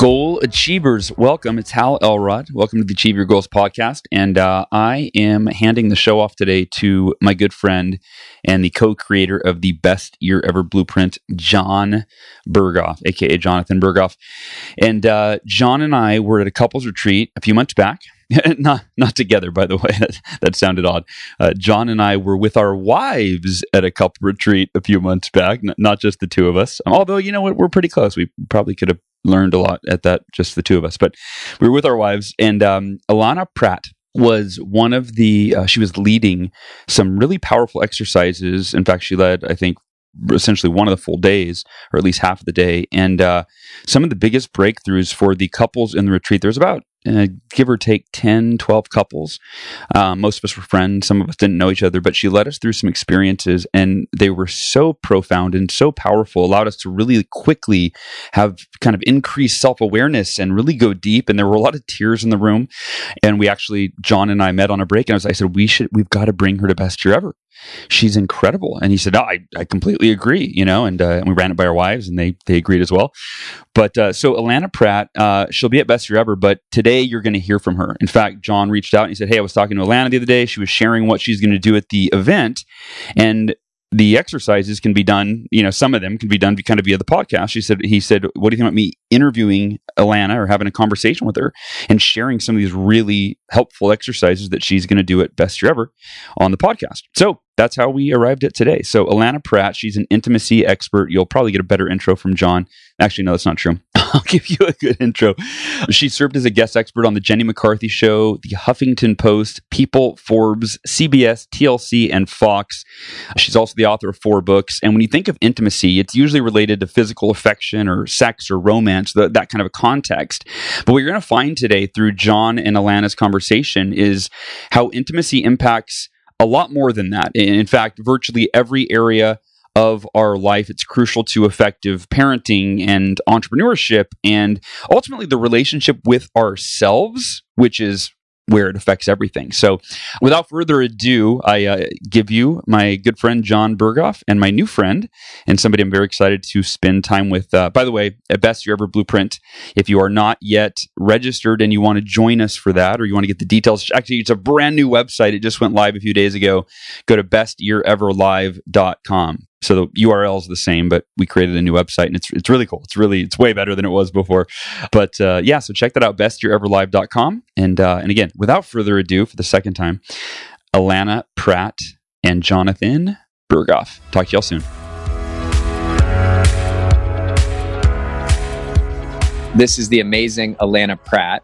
Goal Achievers, welcome. It's Hal Elrod. Welcome to the Achieve Your Goals podcast. And uh, I am handing the show off today to my good friend and the co creator of the Best Year Ever Blueprint, John Berghoff, aka Jonathan Berghoff. And uh, John and I were at a couples retreat a few months back. not not together, by the way. That, that sounded odd. Uh, John and I were with our wives at a couple retreat a few months back, n- not just the two of us. Although you know what, we're pretty close. We probably could have learned a lot at that, just the two of us. But we were with our wives, and um, Alana Pratt was one of the, uh, she was leading some really powerful exercises. In fact, she led, I think, essentially one of the full days, or at least half of the day. And uh, some of the biggest breakthroughs for the couples in the retreat, there's about uh, give or take 10, 12 couples. Um, most of us were friends. Some of us didn't know each other, but she led us through some experiences and they were so profound and so powerful, allowed us to really quickly have kind of increased self awareness and really go deep. And there were a lot of tears in the room. And we actually, John and I met on a break and I, was, I said, we should, we've got to bring her to best year ever she's incredible. And he said, oh, I, I completely agree, you know, and, uh, and we ran it by our wives and they, they agreed as well. But uh, so Alana Pratt, uh, she'll be at Best Year Ever, but today you're going to hear from her. In fact, John reached out and he said, Hey, I was talking to Alana the other day. She was sharing what she's going to do at the event. And the exercises can be done, you know, some of them can be done kind of via the podcast. She said, he said, what do you think about me interviewing Alana or having a conversation with her and sharing some of these really helpful exercises that she's going to do at Best Year Ever on the podcast? So that's how we arrived at today. So Alana Pratt, she's an intimacy expert. You'll probably get a better intro from John. Actually, no, that's not true. I'll give you a good intro. She served as a guest expert on the Jenny McCarthy Show, the Huffington Post, People, Forbes, CBS, TLC, and Fox. She's also the author of four books. And when you think of intimacy, it's usually related to physical affection or sex or romance, the, that kind of a context. But what you're going to find today through John and Alana's conversation is how intimacy impacts a lot more than that. In fact, virtually every area of our life. It's crucial to effective parenting and entrepreneurship and ultimately the relationship with ourselves, which is where it affects everything. So, without further ado, I uh, give you my good friend John Berghoff and my new friend, and somebody I'm very excited to spend time with. Uh, by the way, at Best Year Ever Blueprint, if you are not yet registered and you want to join us for that, or you want to get the details, actually, it's a brand new website. It just went live a few days ago. Go to bestyeareverlive.com. So the URL is the same, but we created a new website and it's it's really cool. It's really it's way better than it was before. But uh, yeah, so check that out, bestyeareverlive.com. And uh, and again, without further ado, for the second time, Alana Pratt and Jonathan Berghoff. Talk to y'all soon. This is the amazing Alana Pratt.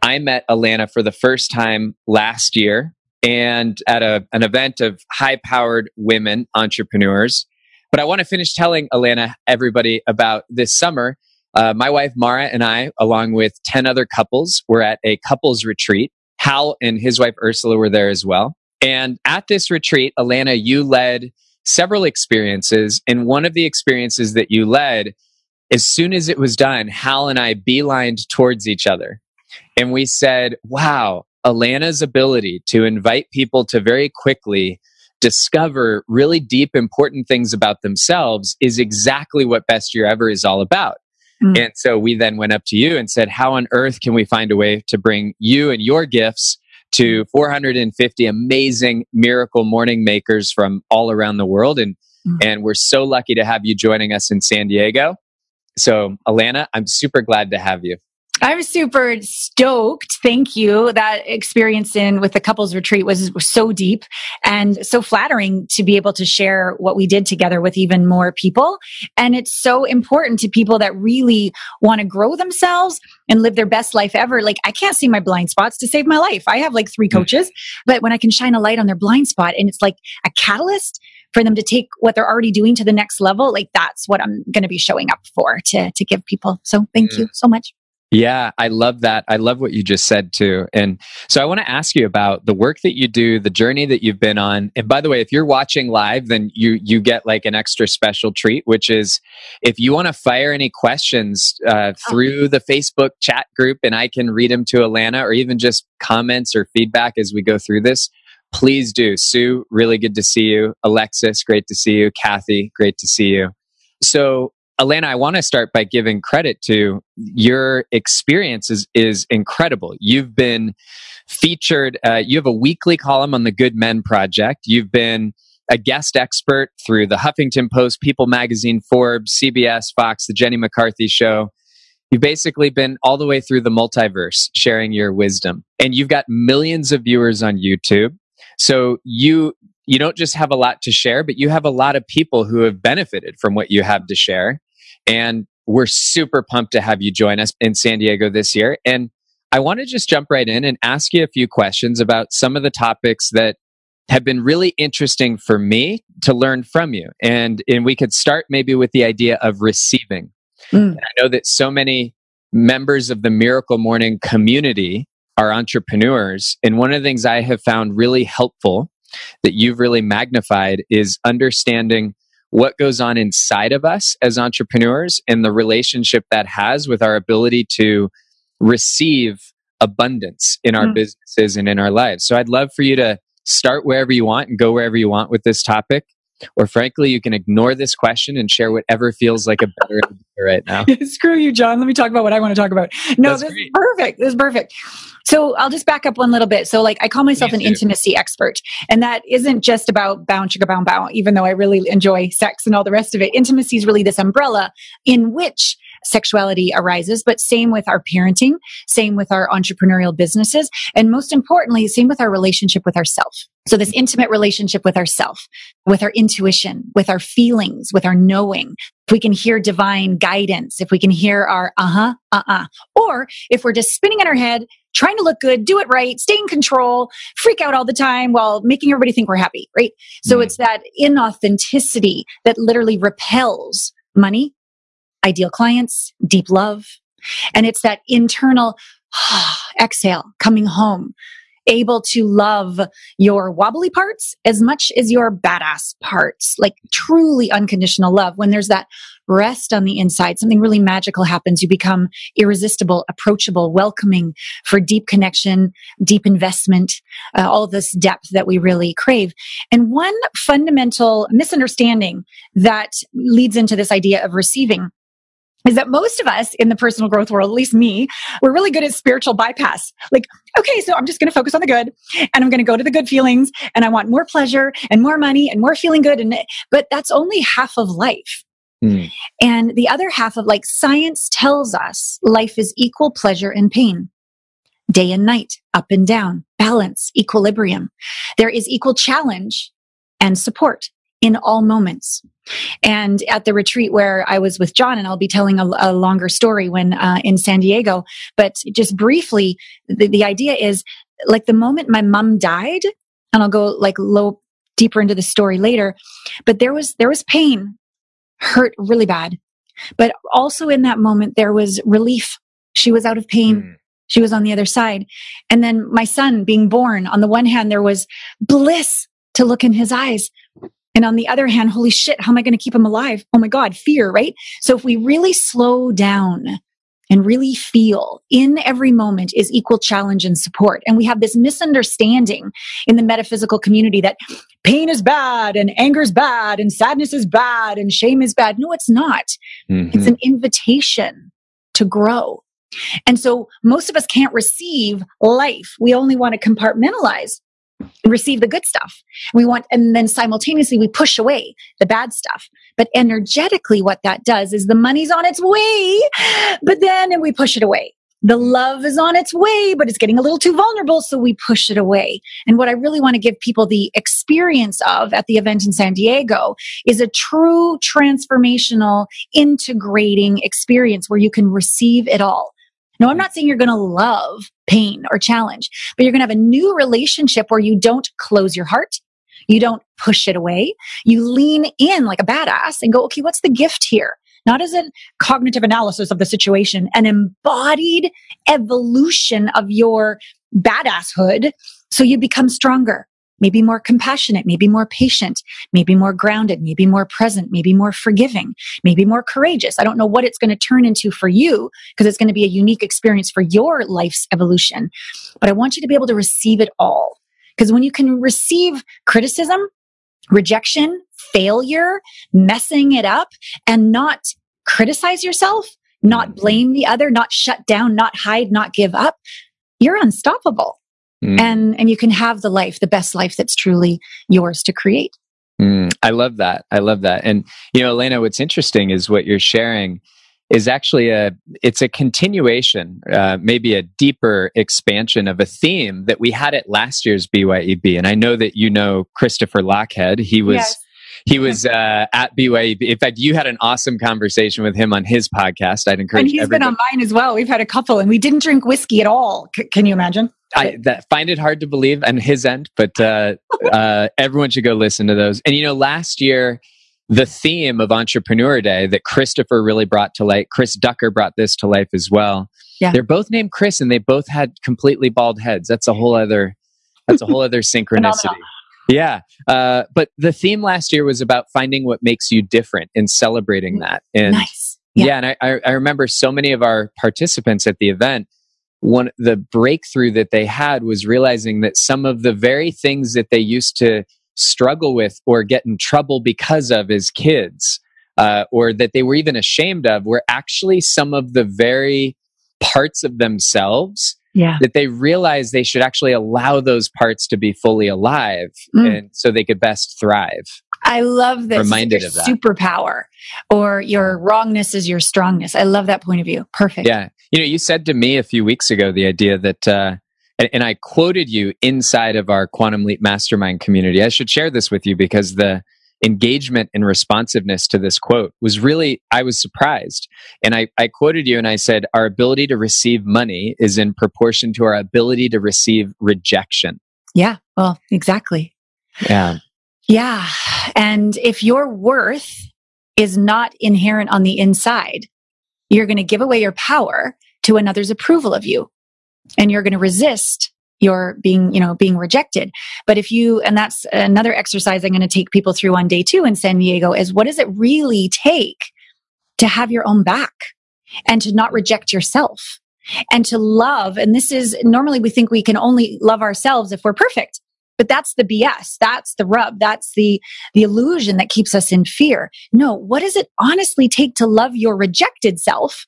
I met Alana for the first time last year and at a, an event of high powered women entrepreneurs. But I want to finish telling Alana, everybody, about this summer. Uh, my wife Mara and I, along with 10 other couples, were at a couples retreat. Hal and his wife Ursula were there as well. And at this retreat, Alana, you led several experiences. And one of the experiences that you led, as soon as it was done, Hal and I beelined towards each other. And we said, wow, Alana's ability to invite people to very quickly discover really deep, important things about themselves is exactly what Best Year Ever is all about. Mm. And so we then went up to you and said, How on earth can we find a way to bring you and your gifts to 450 amazing miracle morning makers from all around the world? And, mm. and we're so lucky to have you joining us in San Diego. So, Alana, I'm super glad to have you. I'm super stoked. Thank you. That experience in with the couples retreat was, was, so deep and so flattering to be able to share what we did together with even more people. And it's so important to people that really want to grow themselves and live their best life ever. Like I can't see my blind spots to save my life. I have like three mm. coaches, but when I can shine a light on their blind spot and it's like a catalyst for them to take what they're already doing to the next level, like that's what I'm going to be showing up for to, to give people. So thank mm. you so much. Yeah, I love that. I love what you just said too. And so I want to ask you about the work that you do, the journey that you've been on. And by the way, if you're watching live, then you you get like an extra special treat, which is if you want to fire any questions uh, oh. through the Facebook chat group, and I can read them to Alana, or even just comments or feedback as we go through this. Please do. Sue, really good to see you. Alexis, great to see you. Kathy, great to see you. So Alana, I want to start by giving credit to your experience is, is incredible. You've been featured, uh, you have a weekly column on the Good Men Project. You've been a guest expert through the Huffington Post, People Magazine, Forbes, CBS, Fox, The Jenny McCarthy Show. You've basically been all the way through the multiverse sharing your wisdom. And you've got millions of viewers on YouTube. So you you don't just have a lot to share, but you have a lot of people who have benefited from what you have to share. And we're super pumped to have you join us in San Diego this year. And I want to just jump right in and ask you a few questions about some of the topics that have been really interesting for me to learn from you. And, and we could start maybe with the idea of receiving. Mm. I know that so many members of the Miracle Morning community are entrepreneurs. And one of the things I have found really helpful that you've really magnified is understanding what goes on inside of us as entrepreneurs and the relationship that has with our ability to receive abundance in our mm. businesses and in our lives. So I'd love for you to start wherever you want and go wherever you want with this topic. Or frankly, you can ignore this question and share whatever feels like a better idea right now. Screw you, John. Let me talk about what I want to talk about. No, That's this great. is perfect. This is perfect. So I'll just back up one little bit. So like I call myself an intimacy expert and that isn't just about bound, chicka, bound, bound, even though I really enjoy sex and all the rest of it. Intimacy is really this umbrella in which sexuality arises, but same with our parenting, same with our entrepreneurial businesses, and most importantly, same with our relationship with ourself. So this intimate relationship with ourself, with our intuition, with our feelings, with our knowing. If we can hear divine guidance, if we can hear our uh-huh, uh-uh, or if we're just spinning in our head, trying to look good, do it right, stay in control, freak out all the time while making everybody think we're happy, right? So mm. it's that inauthenticity that literally repels money, ideal clients, deep love. And it's that internal exhale coming home, able to love your wobbly parts as much as your badass parts, like truly unconditional love. When there's that rest on the inside, something really magical happens. You become irresistible, approachable, welcoming for deep connection, deep investment, uh, all this depth that we really crave. And one fundamental misunderstanding that leads into this idea of receiving is that most of us in the personal growth world, at least me, we're really good at spiritual bypass. Like, okay, so I'm just going to focus on the good and I'm going to go to the good feelings and I want more pleasure and more money and more feeling good. And, but that's only half of life. Mm. And the other half of like science tells us life is equal pleasure and pain. Day and night, up and down, balance, equilibrium. There is equal challenge and support in all moments. And at the retreat where I was with John, and I'll be telling a, a longer story when uh, in San Diego, but just briefly, the, the idea is like the moment my mom died, and I'll go like low deeper into the story later, but there was there was pain, hurt really bad, but also in that moment there was relief. She was out of pain. Mm. She was on the other side. And then my son being born, on the one hand, there was bliss to look in his eyes. And on the other hand, holy shit, how am I going to keep him alive? Oh my God, fear, right? So if we really slow down and really feel in every moment is equal challenge and support. And we have this misunderstanding in the metaphysical community that pain is bad and anger is bad and sadness is bad and shame is bad. No, it's not. Mm-hmm. It's an invitation to grow. And so most of us can't receive life. We only want to compartmentalize receive the good stuff. We want, and then simultaneously we push away the bad stuff. But energetically, what that does is the money's on its way, but then and we push it away. The love is on its way, but it's getting a little too vulnerable, so we push it away. And what I really want to give people the experience of at the event in San Diego is a true transformational, integrating experience where you can receive it all. No, I'm not saying you're going to love pain or challenge, but you're going to have a new relationship where you don't close your heart. You don't push it away. You lean in like a badass and go, okay, what's the gift here? Not as a cognitive analysis of the situation, an embodied evolution of your badasshood. So you become stronger, maybe more compassionate, maybe more patient, maybe more grounded, maybe more present, maybe more forgiving, maybe more courageous. I don't know what it's going to turn into for you because it's going to be a unique experience for your life's evolution. But I want you to be able to receive it all. Because when you can receive criticism, rejection, failure, messing it up, and not criticize yourself, not blame the other, not shut down, not hide, not give up, you're unstoppable. Mm. And, and you can have the life, the best life that's truly yours to create. Mm, I love that. I love that. And, you know, Alana, what's interesting is what you're sharing is actually a it's a continuation uh, maybe a deeper expansion of a theme that we had at last year's byeb and i know that you know christopher Lochhead. he was yes. He was uh, at BYEB. In fact, you had an awesome conversation with him on his podcast. I'd encourage. And he's everybody. been on mine as well. We've had a couple, and we didn't drink whiskey at all. C- can you imagine? I that, find it hard to believe on his end, but uh, uh, everyone should go listen to those. And you know, last year the theme of Entrepreneur Day that Christopher really brought to light, Chris Ducker brought this to life as well. Yeah. They're both named Chris and they both had completely bald heads. That's a whole other that's a whole other synchronicity. Yeah. Uh, but the theme last year was about finding what makes you different and celebrating that. And nice. yeah, yeah and I, I remember so many of our participants at the event, one the breakthrough that they had was realizing that some of the very things that they used to struggle with or get in trouble because of as kids, uh, or that they were even ashamed of, were actually some of the very parts of themselves yeah. that they realized they should actually allow those parts to be fully alive mm. and so they could best thrive. I love this. Reminded of that. Superpower or your wrongness is your strongness. I love that point of view. Perfect. Yeah. You know, you said to me a few weeks ago the idea that, uh, and, and I quoted you inside of our Quantum Leap Mastermind community. I should share this with you because the, engagement and responsiveness to this quote was really, I was surprised. And I, I quoted you and I said, Our ability to receive money is in proportion to our ability to receive rejection. Yeah, well, exactly. Yeah. Yeah. And if your worth is not inherent on the inside, you're going to give away your power to another's approval of you. And you're going to resist you're being, you know, being rejected. But if you, and that's another exercise I'm going to take people through on day two in San Diego is what does it really take to have your own back and to not reject yourself and to love? And this is normally we think we can only love ourselves if we're perfect. But that's the BS. That's the rub. That's the, the illusion that keeps us in fear. No, what does it honestly take to love your rejected self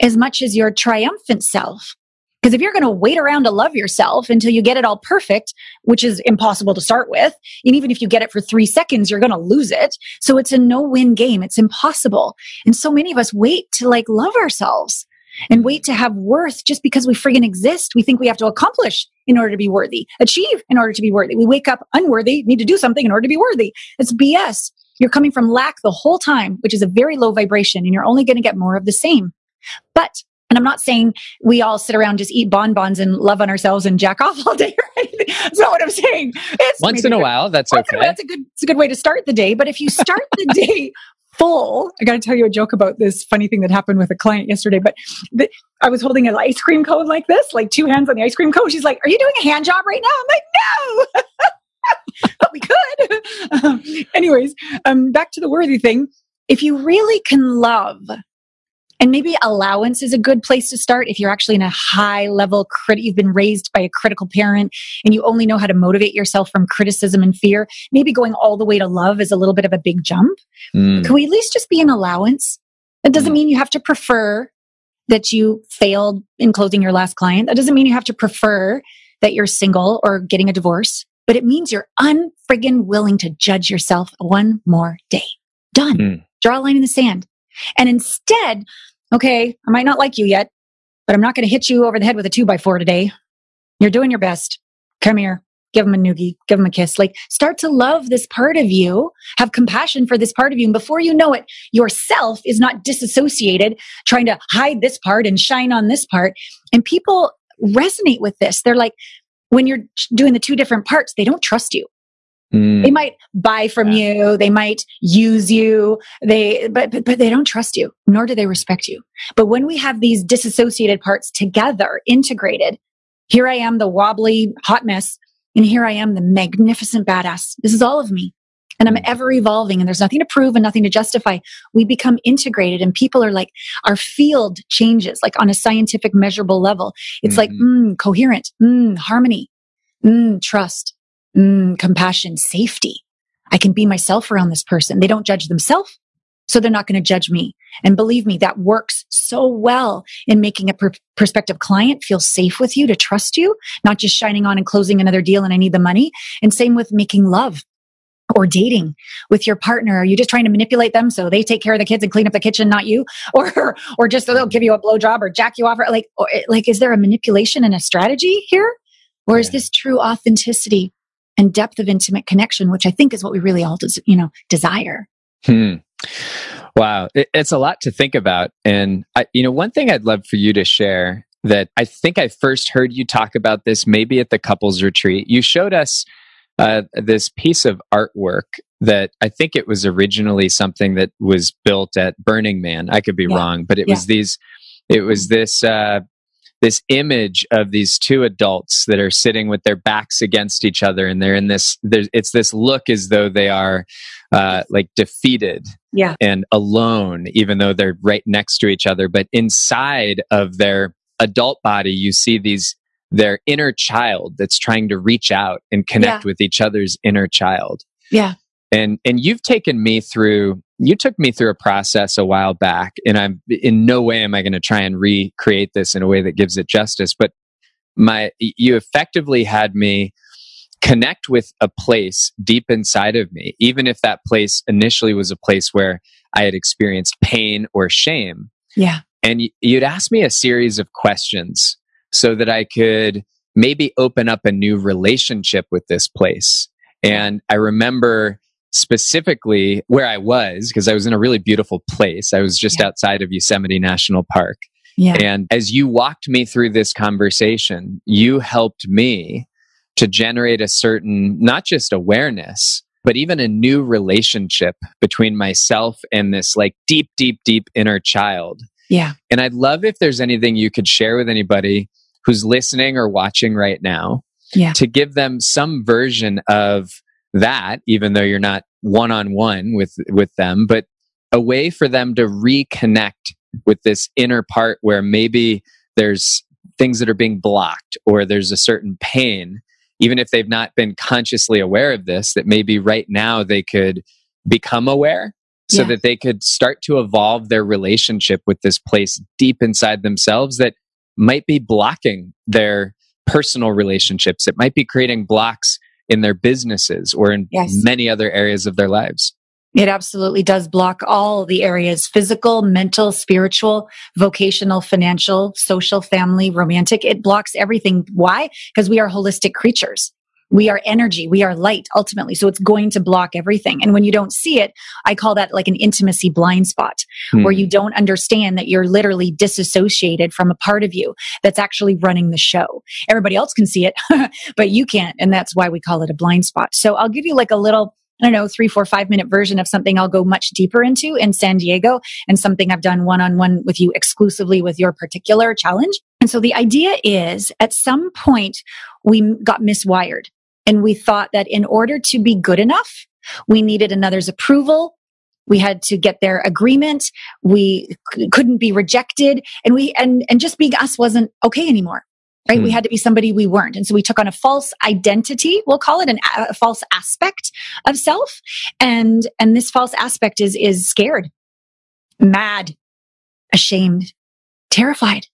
as much as your triumphant self? Because if you're going to wait around to love yourself until you get it all perfect, which is impossible to start with, and even if you get it for three seconds, you're going to lose it. So it's a no win game. It's impossible. And so many of us wait to like love ourselves and wait to have worth just because we friggin' exist. We think we have to accomplish in order to be worthy, achieve in order to be worthy. We wake up unworthy, need to do something in order to be worthy. It's BS. You're coming from lack the whole time, which is a very low vibration, and you're only going to get more of the same. But and I'm not saying we all sit around, just eat bonbons and love on ourselves and jack off all day. Right? That's not what I'm saying. It's once in a while, that's okay. That's a good, it's a good way to start the day. But if you start the day full, I got to tell you a joke about this funny thing that happened with a client yesterday. But the, I was holding an ice cream cone like this, like two hands on the ice cream cone. She's like, "Are you doing a hand job right now?" I'm like, "No." but we could. Um, anyways, um, back to the worthy thing. If you really can love and maybe allowance is a good place to start if you're actually in a high level crit, you've been raised by a critical parent and you only know how to motivate yourself from criticism and fear. Maybe going all the way to love is a little bit of a big jump. Mm. Can we at least just be an allowance? That doesn't mm. mean you have to prefer that you failed in closing your last client. That doesn't mean you have to prefer that you're single or getting a divorce, but it means you're unfriggin' willing to judge yourself one more day. Done. Mm. Draw a line in the sand. And instead, okay, I might not like you yet, but I'm not going to hit you over the head with a two by four today. You're doing your best. Come here. Give him a noogie. Give him a kiss. Like start to love this part of you. Have compassion for this part of you. And before you know it, yourself is not disassociated, trying to hide this part and shine on this part. And people resonate with this. They're like, when you're doing the two different parts, they don't trust you. Mm. They might buy from yeah. you, they might use you, they but, but but they don't trust you, nor do they respect you. But when we have these disassociated parts together, integrated, here I am, the wobbly hot mess, and here I am, the magnificent badass. This is all of me. And I'm mm. ever evolving and there's nothing to prove and nothing to justify. We become integrated and people are like, our field changes like on a scientific measurable level. It's mm-hmm. like, mm, coherent, mm, harmony, mm, trust, mm, compassion, safety. I can be myself around this person. They don't judge themselves. So they're not going to judge me. And believe me, that works so well in making a per- prospective client feel safe with you to trust you, not just shining on and closing another deal and I need the money. And same with making love or dating with your partner? Are you just trying to manipulate them so they take care of the kids and clean up the kitchen, not you? Or, or just they'll give you a blowjob or jack you off? Or like, or, like, is there a manipulation and a strategy here? Or is this true authenticity and depth of intimate connection, which I think is what we really all, des- you know, desire? Hmm. Wow. It, it's a lot to think about. And I, you know, one thing I'd love for you to share that I think I first heard you talk about this maybe at the couples retreat. You showed us uh, this piece of artwork that I think it was originally something that was built at Burning Man. I could be yeah. wrong, but it yeah. was these. It was this uh, this image of these two adults that are sitting with their backs against each other, and they're in this. It's this look as though they are uh, like defeated, yeah. and alone, even though they're right next to each other. But inside of their adult body, you see these their inner child that's trying to reach out and connect yeah. with each other's inner child. Yeah. And and you've taken me through you took me through a process a while back and I'm in no way am I going to try and recreate this in a way that gives it justice, but my you effectively had me connect with a place deep inside of me, even if that place initially was a place where I had experienced pain or shame. Yeah. And you'd ask me a series of questions so that I could maybe open up a new relationship with this place. And I remember specifically where I was because I was in a really beautiful place. I was just yeah. outside of Yosemite National Park. Yeah. And as you walked me through this conversation, you helped me to generate a certain, not just awareness, but even a new relationship between myself and this like deep, deep, deep inner child. Yeah. And I'd love if there's anything you could share with anybody who's listening or watching right now yeah. to give them some version of that even though you're not one on one with with them but a way for them to reconnect with this inner part where maybe there's things that are being blocked or there's a certain pain even if they've not been consciously aware of this that maybe right now they could become aware so yeah. that they could start to evolve their relationship with this place deep inside themselves that might be blocking their personal relationships. It might be creating blocks in their businesses or in yes. many other areas of their lives. It absolutely does block all the areas physical, mental, spiritual, vocational, financial, social, family, romantic. It blocks everything. Why? Because we are holistic creatures. We are energy. We are light ultimately. So it's going to block everything. And when you don't see it, I call that like an intimacy blind spot hmm. where you don't understand that you're literally disassociated from a part of you that's actually running the show. Everybody else can see it, but you can't. And that's why we call it a blind spot. So I'll give you like a little I don't know, three, four, five minute version of something I'll go much deeper into in San Diego and something I've done one on one with you exclusively with your particular challenge. And so the idea is at some point we got miswired. And we thought that in order to be good enough, we needed another's approval. We had to get their agreement. We c- couldn't be rejected. And we, and, and just being us wasn't okay anymore. Right. Hmm. We had to be somebody we weren't. And so we took on a false identity. We'll call it an, a false aspect of self. And, and this false aspect is, is scared, mad, ashamed, terrified.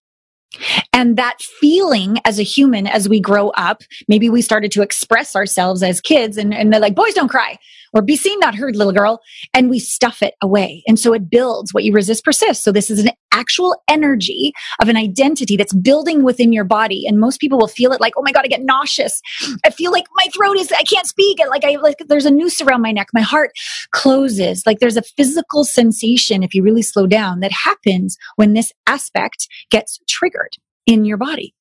And that feeling as a human, as we grow up, maybe we started to express ourselves as kids and, and they're like, boys don't cry or be seen, not heard, little girl. And we stuff it away. And so it builds what you resist persists. So this is an actual energy of an identity that's building within your body. And most people will feel it like, oh my God, I get nauseous. I feel like my throat is, I can't speak. Like I, like there's a noose around my neck. My heart closes. Like there's a physical sensation, if you really slow down, that happens when this aspect gets triggered in your body.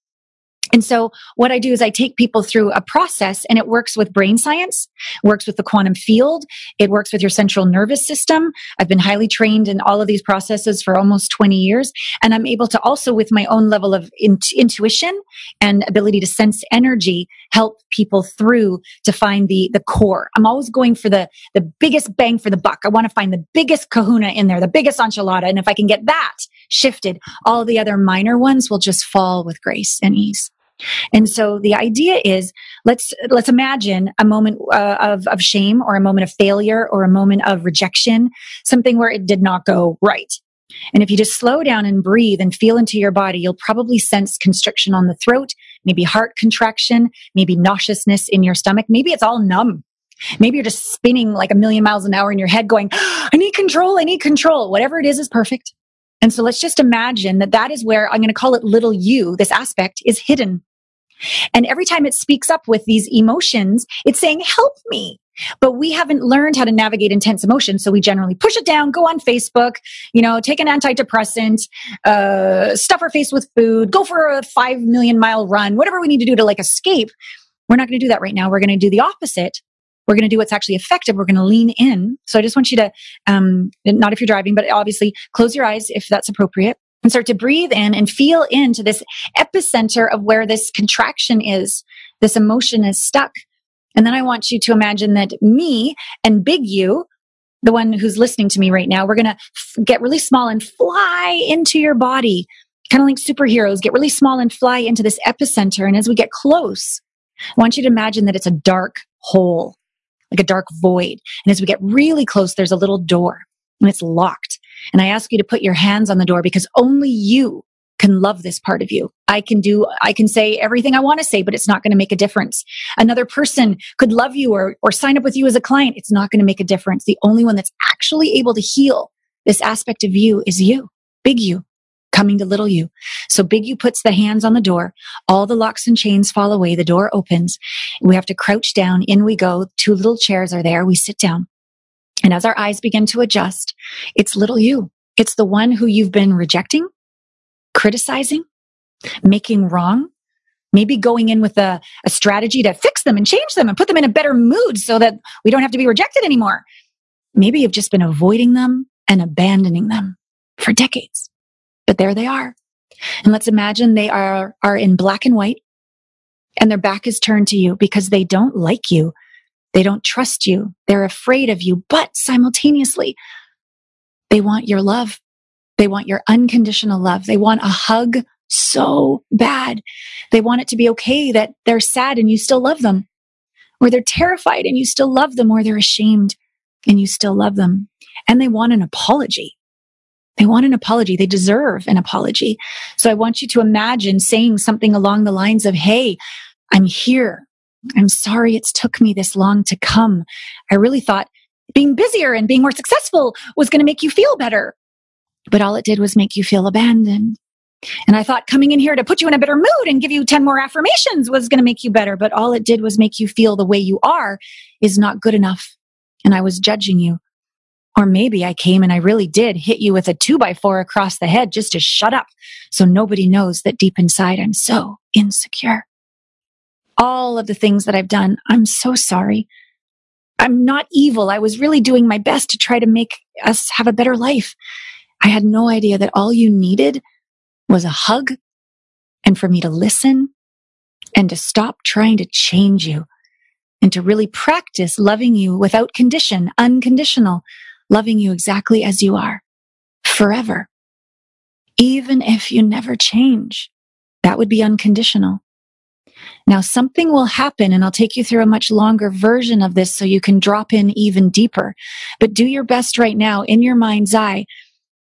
And so what I do is I take people through a process and it works with brain science, works with the quantum field. It works with your central nervous system. I've been highly trained in all of these processes for almost 20 years. And I'm able to also with my own level of intuition and ability to sense energy, help people through to find the, the core. I'm always going for the, the biggest bang for the buck. I want to find the biggest kahuna in there, the biggest enchilada. And if I can get that shifted, all the other minor ones will just fall with grace and ease. And so the idea is let's let's imagine a moment uh, of of shame or a moment of failure or a moment of rejection, something where it did not go right. And if you just slow down and breathe and feel into your body, you'll probably sense constriction on the throat, maybe heart contraction, maybe nauseousness in your stomach, maybe it's all numb. Maybe you're just spinning like a million miles an hour in your head going, I need control, I need control. Whatever it is is perfect. And so let's just imagine that that is where I'm going to call it little you. This aspect is hidden. And every time it speaks up with these emotions, it's saying, help me. But we haven't learned how to navigate intense emotions. So we generally push it down, go on Facebook, you know, take an antidepressant, uh, stuff our face with food, go for a five million mile run, whatever we need to do to like escape. We're not going to do that right now. We're going to do the opposite. We're going to do what's actually effective. We're going to lean in. So I just want you to, um, not if you're driving, but obviously close your eyes if that's appropriate and start to breathe in and feel into this epicenter of where this contraction is. This emotion is stuck. And then I want you to imagine that me and big you, the one who's listening to me right now, we're going to f- get really small and fly into your body, kind of like superheroes, get really small and fly into this epicenter. And as we get close, I want you to imagine that it's a dark hole, like a dark void. And as we get really close, there's a little door and it's locked. And I ask you to put your hands on the door because only you can love this part of you. I can do, I can say everything I want to say, but it's not going to make a difference. Another person could love you or, or sign up with you as a client. It's not going to make a difference. The only one that's actually able to heal this aspect of you is you, big you, coming to little you. So big you puts the hands on the door. All the locks and chains fall away. The door opens. We have to crouch down. In we go. Two little chairs are there. We sit down. And as our eyes begin to adjust, it's little you. It's the one who you've been rejecting, criticizing, making wrong, maybe going in with a, a, strategy to fix them and change them and put them in a better mood so that we don't have to be rejected anymore. Maybe you've just been avoiding them and abandoning them for decades. But there they are. And let's imagine they are, are in black and white and their back is turned to you because they don't like you. They don't trust you. They're afraid of you, but simultaneously, they want your love. They want your unconditional love. They want a hug so bad. They want it to be okay that they're sad and you still love them, or they're terrified and you still love them, or they're ashamed and you still love them. And they want an apology. They want an apology. They deserve an apology. So I want you to imagine saying something along the lines of, Hey, I'm here. I'm sorry it's took me this long to come. I really thought being busier and being more successful was going to make you feel better. But all it did was make you feel abandoned. And I thought coming in here to put you in a better mood and give you 10 more affirmations was going to make you better. But all it did was make you feel the way you are is not good enough. And I was judging you. Or maybe I came and I really did hit you with a two by four across the head just to shut up so nobody knows that deep inside I'm so insecure all of the things that I've done. I'm so sorry. I'm not evil. I was really doing my best to try to make us have a better life. I had no idea that all you needed was a hug and for me to listen and to stop trying to change you and to really practice loving you without condition, unconditional, loving you exactly as you are forever. Even if you never change, that would be unconditional. Now something will happen and I'll take you through a much longer version of this so you can drop in even deeper. But do your best right now in your mind's eye.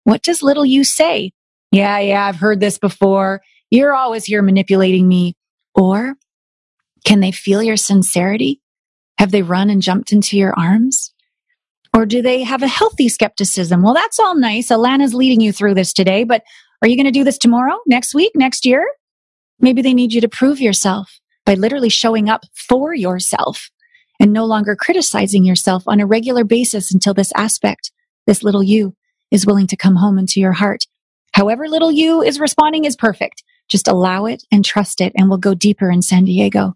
What does little you say? Yeah, yeah, I've heard this before. You're always here manipulating me. Or can they feel your sincerity? Have they run and jumped into your arms? Or do they have a healthy skepticism? Well, that's all nice. Alana's leading you through this today, but are you going to do this tomorrow, next week, next year? Maybe they need you to prove yourself by literally showing up for yourself and no longer criticizing yourself on a regular basis until this aspect, this little you, is willing to come home into your heart. However little you is responding is perfect. Just allow it and trust it, and we'll go deeper in San Diego.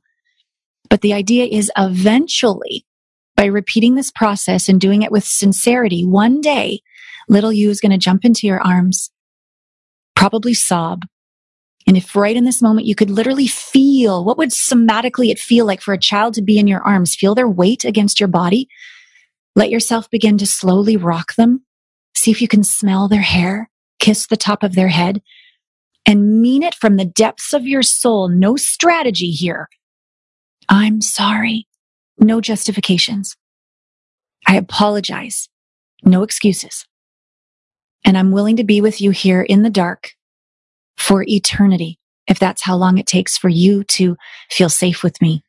But the idea is eventually, by repeating this process and doing it with sincerity, one day, little you is going to jump into your arms, probably sob. And if right in this moment you could literally feel what would somatically it feel like for a child to be in your arms, feel their weight against your body, let yourself begin to slowly rock them. See if you can smell their hair, kiss the top of their head, and mean it from the depths of your soul. No strategy here. I'm sorry. No justifications. I apologize. No excuses. And I'm willing to be with you here in the dark for eternity, if that's how long it takes for you to feel safe with me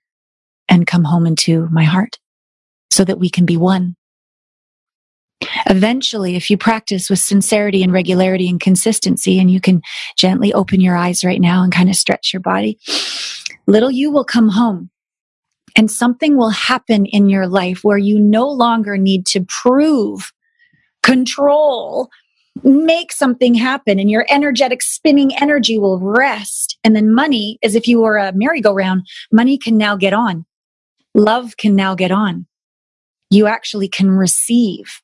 and come home into my heart so that we can be one. Eventually, if you practice with sincerity and regularity and consistency, and you can gently open your eyes right now and kind of stretch your body, little you will come home and something will happen in your life where you no longer need to prove, control, make something happen and your energetic spinning energy will rest. And then money, as if you were a merry-go-round, money can now get on. Love can now get on. You actually can receive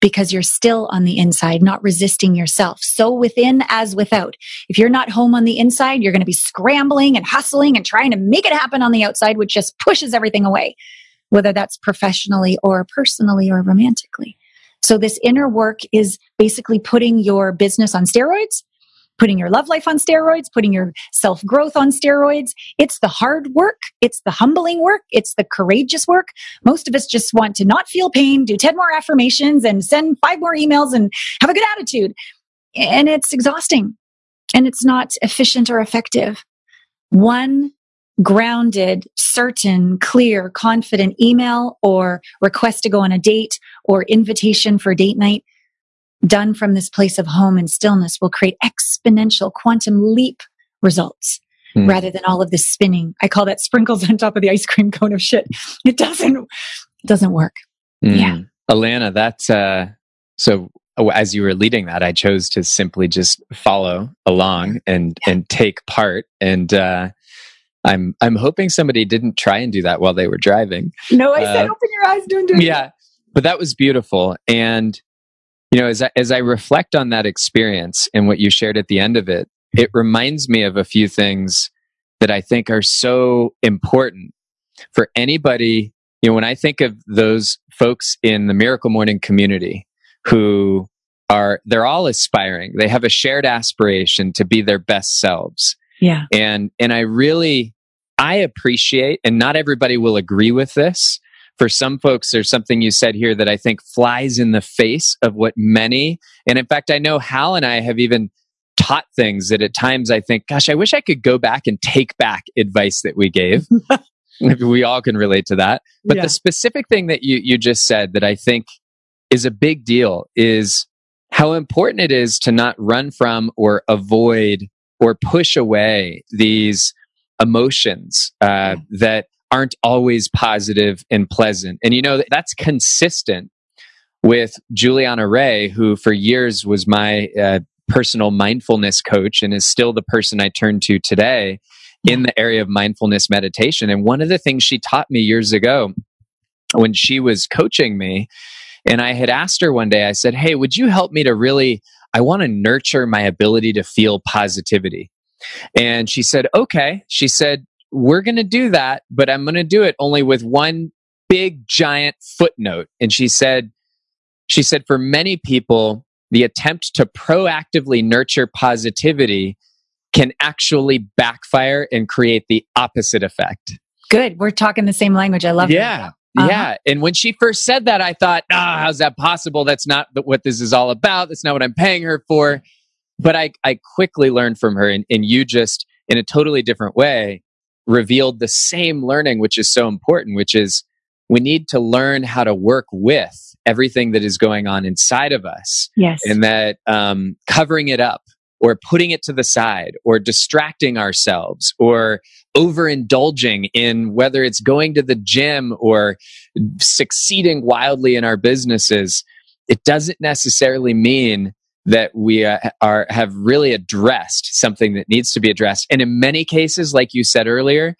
because you're still on the inside, not resisting yourself. So within as without. If you're not home on the inside, you're going to be scrambling and hustling and trying to make it happen on the outside, which just pushes everything away, whether that's professionally or personally or romantically. So this inner work is basically putting your business on steroids putting your love life on steroids, putting your self growth on steroids. It's the hard work. It's the humbling work. It's the courageous work. Most of us just want to not feel pain, do 10 more affirmations and send five more emails and have a good attitude. And it's exhausting and it's not efficient or effective. One grounded, certain, clear, confident email or request to go on a date or invitation for date night done from this place of home and stillness will create exponential quantum leap results mm. rather than all of this spinning. I call that sprinkles on top of the ice cream cone of shit. It doesn't, it doesn't work. Mm. Yeah. Alana, that's, uh, so oh, as you were leading that, I chose to simply just follow along and, yeah. and take part. And, uh, I'm I'm hoping somebody didn't try and do that while they were driving. No, I uh, said open your eyes, don't do it. Yeah, but that was beautiful. And you know, as I, as I reflect on that experience and what you shared at the end of it, it reminds me of a few things that I think are so important for anybody. You know, when I think of those folks in the Miracle Morning community who are, they're all aspiring. They have a shared aspiration to be their best selves. Yeah. And, and I really, I appreciate, and not everybody will agree with this, for some folks, there's something you said here that I think flies in the face of what many, and in fact, I know Hal and I have even taught things that at times I think, gosh, I wish I could go back and take back advice that we gave. we all can relate to that. But yeah. the specific thing that you, you just said that I think is a big deal is how important it is to not run from or avoid or push away these emotions uh, that aren't always positive and pleasant. And you know, that's consistent with Juliana Ray, who for years was my uh, personal mindfulness coach and is still the person I turn to today in the area of mindfulness meditation. And one of the things she taught me years ago when she was coaching me, and I had asked her one day, I said, Hey, would you help me to really, I want to nurture my ability to feel positivity. And she said, Okay. She said, we're going to do that, but I'm going to do it only with one big giant footnote. And she said, she said, for many people, the attempt to proactively nurture positivity can actually backfire and create the opposite effect. Good. We're talking the same language. I love yeah. That. Uh-huh. Yeah. And when she first said that, I thought, ah, oh, how's that possible? That's not what this is all about. That's not what I'm paying her for. But I, I quickly learned from her, and, and you just, in a totally different way, revealed the same learning, which is so important, which is we need to learn how to work with everything that is going on inside of us. Yes. And that um, covering it up or putting it to the side or distracting ourselves or overindulging in whether it's going to the gym or succeeding wildly in our businesses, it doesn't necessarily mean that we uh, are have really addressed something that needs to be addressed. And in many cases, like you said earlier,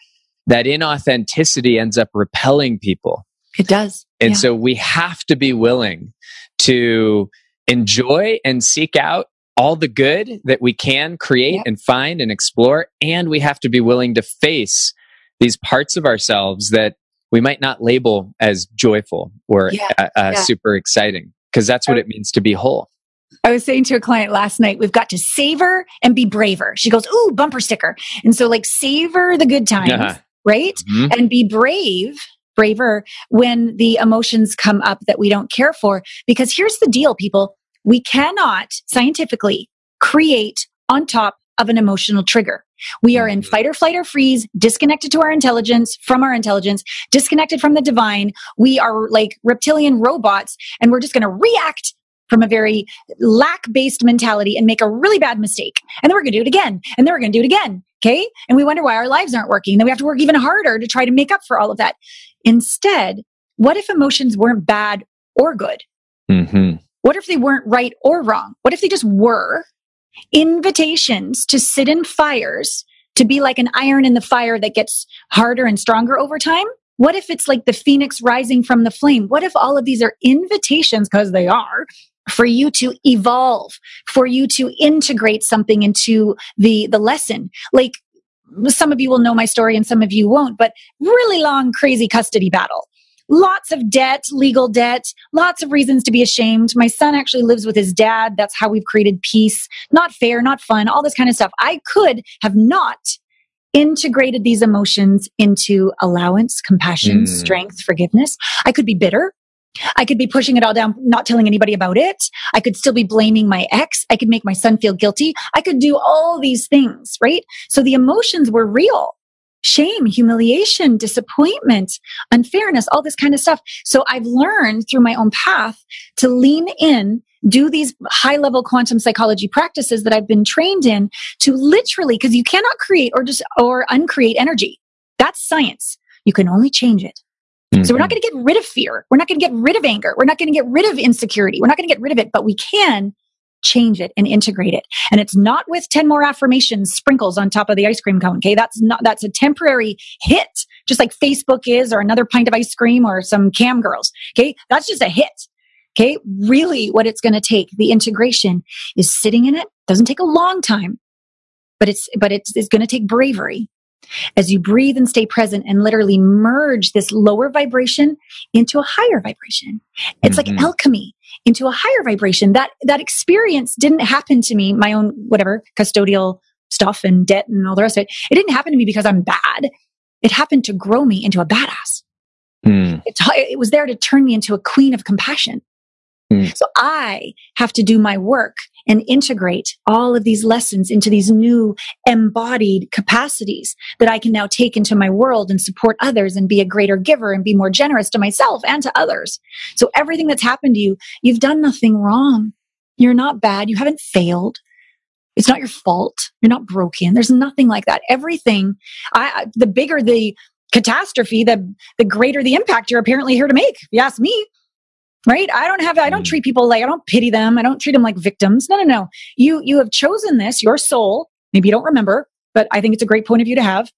that inauthenticity ends up repelling people. It does. And yeah. so we have to be willing to enjoy and seek out all the good that we can create yeah. and find and explore. And we have to be willing to face these parts of ourselves that we might not label as joyful or yeah. uh, uh, super exciting, because that's what it means to be whole. I was saying to a client last night, we've got to savor and be braver. She goes, Ooh, bumper sticker. And so, like, savor the good times, uh-huh. right? Mm-hmm. And be brave, braver when the emotions come up that we don't care for. Because here's the deal, people we cannot scientifically create on top of an emotional trigger. We are in mm-hmm. fight or flight or freeze, disconnected to our intelligence, from our intelligence, disconnected from the divine. We are like reptilian robots and we're just going to react from a very lack based mentality and make a really bad mistake. And then we're going to do it again. And then we're going to do it again. Okay. And we wonder why our lives aren't working. Then we have to work even harder to try to make up for all of that. Instead, what if emotions weren't bad or good? Mm-hmm. What if they weren't right or wrong? What if they just were invitations to sit in fires, to be like an iron in the fire that gets harder and stronger over time? What if it's like the phoenix rising from the flame? What if all of these are invitations, because they are, for you to evolve, for you to integrate something into the, the lesson. Like some of you will know my story and some of you won't, but really long, crazy custody battle. Lots of debt, legal debt, lots of reasons to be ashamed. My son actually lives with his dad. That's how we've created peace. Not fair, not fun, all this kind of stuff. I could have not integrated these emotions into allowance, compassion, mm. strength, forgiveness. I could be bitter. I could be pushing it all down, not telling anybody about it. I could still be blaming my ex. I could make my son feel guilty. I could do all these things, right? So the emotions were real. Shame, humiliation, disappointment, unfairness, all this kind of stuff. So I've learned through my own path to lean in, do these high level quantum psychology practices that I've been trained in to literally, because you cannot create or just, or uncreate energy. That's science. You can only change it. Mm-hmm. So we're not mm-hmm. going to get rid of fear. We're not going to get rid of anger. We're not going to get rid of insecurity. We're not going to get rid of it, but we can change it and integrate it. And it's not with 10 more affirmations sprinkles on top of the ice cream cone. Okay. That's not, that's a temporary hit, just like Facebook is or another pint of ice cream or some cam girls. Okay. That's just a hit. Okay. Really what it's going to take, the integration is sitting in it. Doesn't take a long time, but it's, but it's, it's going to take bravery as you breathe and stay present and literally merge this lower vibration into a higher vibration. It's mm-hmm. like alchemy into a higher vibration. That, that experience didn't happen to me, my own, whatever, custodial stuff and debt and all the rest of it. It didn't happen to me because I'm bad. It happened to grow me into a badass. Mm. It, it was there to turn me into a queen of compassion. Mm. So I have to do my work and integrate all of these lessons into these new embodied capacities that I can now take into my world and support others and be a greater giver and be more generous to myself and to others. So everything that's happened to you, you've done nothing wrong. You're not bad. You haven't failed. It's not your fault. You're not broken. There's nothing like that. Everything, I, the bigger the catastrophe, the, the greater the impact you're apparently here to make. If you ask me, right? I don't have i don't mm. treat people like i don't pity them. I don't treat them like victims. No no no. You you have chosen this your soul maybe you don't remember but i think it's a great point of view to have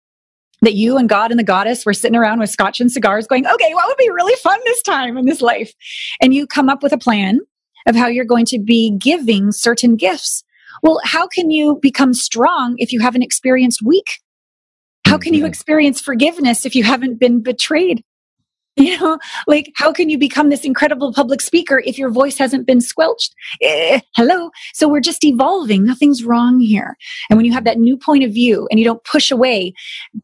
that you and god and the goddess were sitting around with scotch and cigars going okay what would be really fun this time in this life? And you come up with a plan of how you're going to be giving certain gifts. Well how can you become strong if you haven't experienced weak? How can you mm-hmm. experience forgiveness if you haven't been betrayed you know, like how can you become this incredible public speaker if your voice hasn't been squelched? Eh, hello. So we're just evolving. Nothing's wrong here. And when you have that new point of view and you don't push away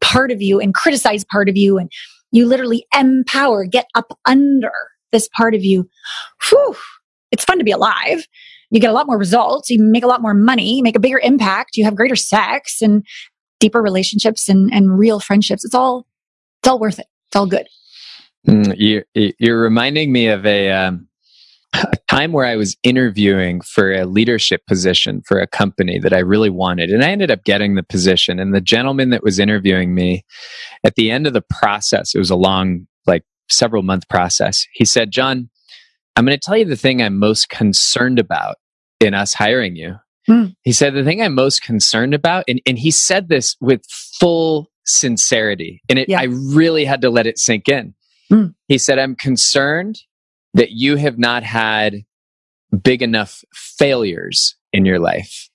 part of you and criticize part of you and you literally empower, get up under this part of you, whew, it's fun to be alive. You get a lot more results. You make a lot more money, make a bigger impact. You have greater sex and deeper relationships and, and real friendships. It's all, it's all worth it. It's all good. Mm, you, you're reminding me of a, um, a time where I was interviewing for a leadership position for a company that I really wanted. And I ended up getting the position. And the gentleman that was interviewing me at the end of the process, it was a long, like several month process, he said, Jon, I'm going to tell you the thing I'm most concerned about in us hiring you. Hmm. He said, The thing I'm most concerned about, and, and he said this with full sincerity, and it, Yeah. I really had to let it sink in. Hmm. He said, I'm concerned that you have not had big enough failures in your life.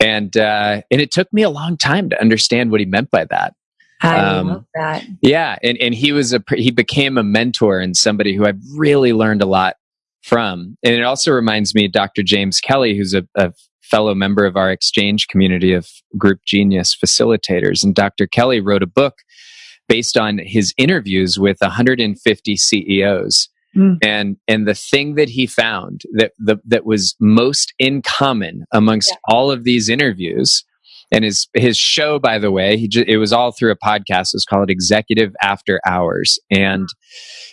And uh, and it took me a long time to understand what he meant by that. I Um, love that. Yeah, and and he was a he became a mentor and somebody who I've really learned a lot from. And it also reminds me of Dr. James Kelly, who's a, a fellow member of our exchange community of Group Genius facilitators. And Dr. Kelly wrote a book based on his interviews with 150 CEOs. Mm. And and the thing that he found that the, that was most in common amongst all of these interviews and his his show by the way he ju- it was all through a podcast it was called executive after hours and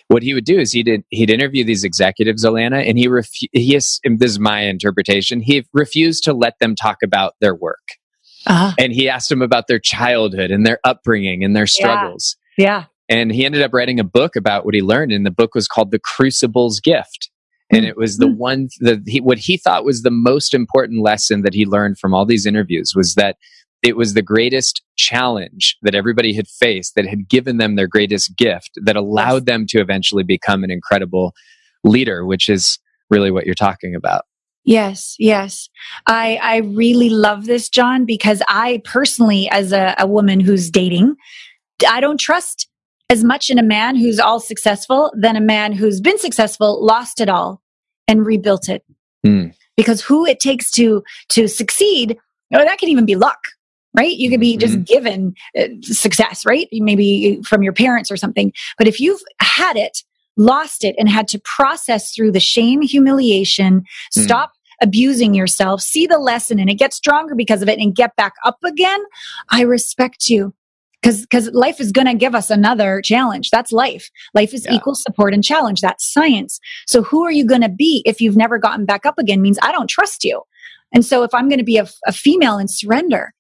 what he would do is he'd he'd interview these executives alana and he refu- he this is my interpretation he refused to let them talk about their work Uh, and he asked them about their childhood and their upbringing and their struggles. Yeah. and he ended up writing a book about what he learned and the book was called the crucible's gift. And Mm. it was the one that he, what he thought was the most important lesson that he learned from all these interviews was that it was the greatest challenge that everybody had faced that had given them their greatest gift that allowed them to eventually become an incredible leader which is really what you're talking about Yes, yes. I I really love this, Jon, because I personally, as a, a woman who's dating, I don't trust as much in a man who's all successful than a man who's been successful, lost it all, and rebuilt it. Hmm. Because who it takes to to succeed, oh, that can even be luck, right? You could be just given uh, success, right? Maybe from your parents or something. But if you've had it, lost it, and had to process through the shame, humiliation, Hmm. stop abusing yourself, see the lesson and it get stronger because of it and get back up again, I respect you. Cause, cause life is going to give us another challenge. That's life. Life is Yeah. equal support and challenge. That's science. So who are you going to be if you've never gotten back up again means I don't trust you. And so if I'm going to be a, a female and surrender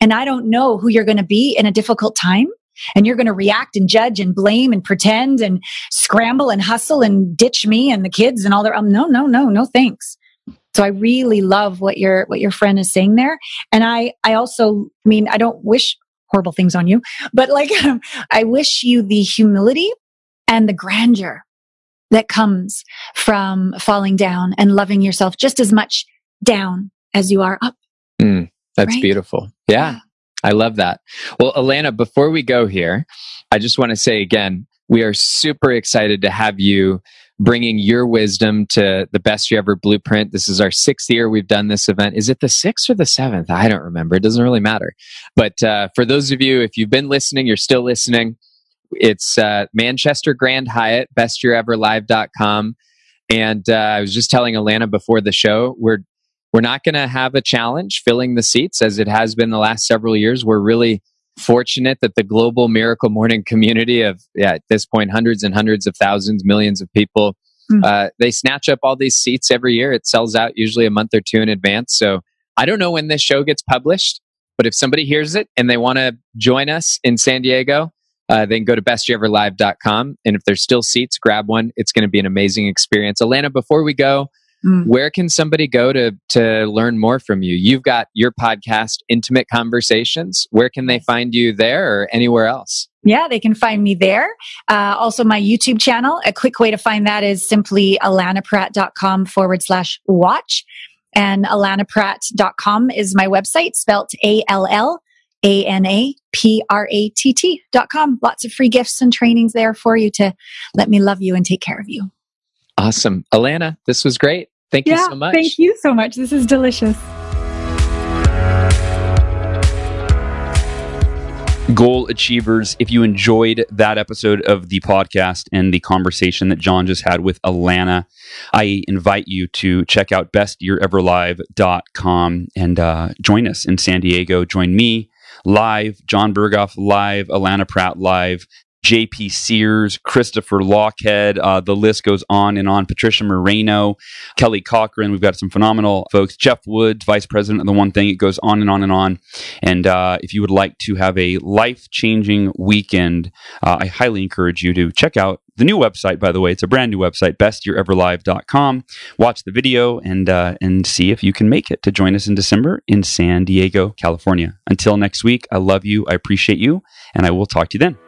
and I don't know who you're going to be in a difficult time and you're going to react and judge and blame and pretend and scramble and hustle and ditch me and the kids and all their, um, no, no, no, no, thanks. So I really love what your what your friend is saying there, and I I also I mean I don't wish horrible things on you, but like I wish you the humility and the grandeur that comes from falling down and loving yourself just as much down as you are up. Mm, that's Right? beautiful. Yeah, I love that. Well, Alana, before we go here, I just want to say again, we are super excited to have you bringing your wisdom to the Best Year Ever Blueprint. This is our sixth year we've done this event. Is it the sixth or the seventh? I don't remember. It doesn't really matter. But uh, for those of you, if you've been listening, you're still listening. It's uh, Manchester Grand Hyatt, bestyeareverlive.com. And uh, I was just telling Alana before the show, we're we're not going to have a challenge filling the seats as it has been the last several years. We're really fortunate that the global miracle morning community of yeah, at this point hundreds and hundreds of thousands, millions of people, Mm. uh, they snatch up all these seats every year. It sells out usually a month or two in advance. So I don't know when this show gets published, but if somebody hears it and they want to join us in San Diego, uh, they can go to bestyeareverlive.com. And if there's still seats, grab one. It's going to be an amazing experience. Alana, before we go, Mm. where can somebody go to to learn more from you? You've got your podcast, Intimate Conversations. Where can they find you there or anywhere else? Yeah, they can find me there. Uh, also, my YouTube channel. A quick way to find that is simply alanapratt.com forward slash watch. And alanapratt.com is my website, spelt A L L A N A P R A T T dot com. Lots of free gifts and trainings there for you to let me love you and take care of you. Awesome. Alana, this was great. Thank you so much. Thank you so much. This is delicious. Goal achievers, if you enjoyed that episode of the podcast and the conversation that Jon just had with Alana, I invite you to check out bestyeareverlive.com and uh, join us in San Diego. Join me live, Jon Berghoff live, Alana Pratt live, JP Sears, Christopher Lochhead. Uh, the list goes on and on. Patricia Moreno, Kelly Cochran. We've got some phenomenal folks. Geoff Woods, Vice President of the One Thing. It goes on and on and on. And uh, if you would like to have a life changing weekend, uh, I highly encourage you to check out the new website, by the way. It's a brand new website, bestyeareverlive.com. Watch the video and uh, and see if you can make it to join us in December in San Diego, California. Until next week, I love you, I appreciate you, and I will talk to you then.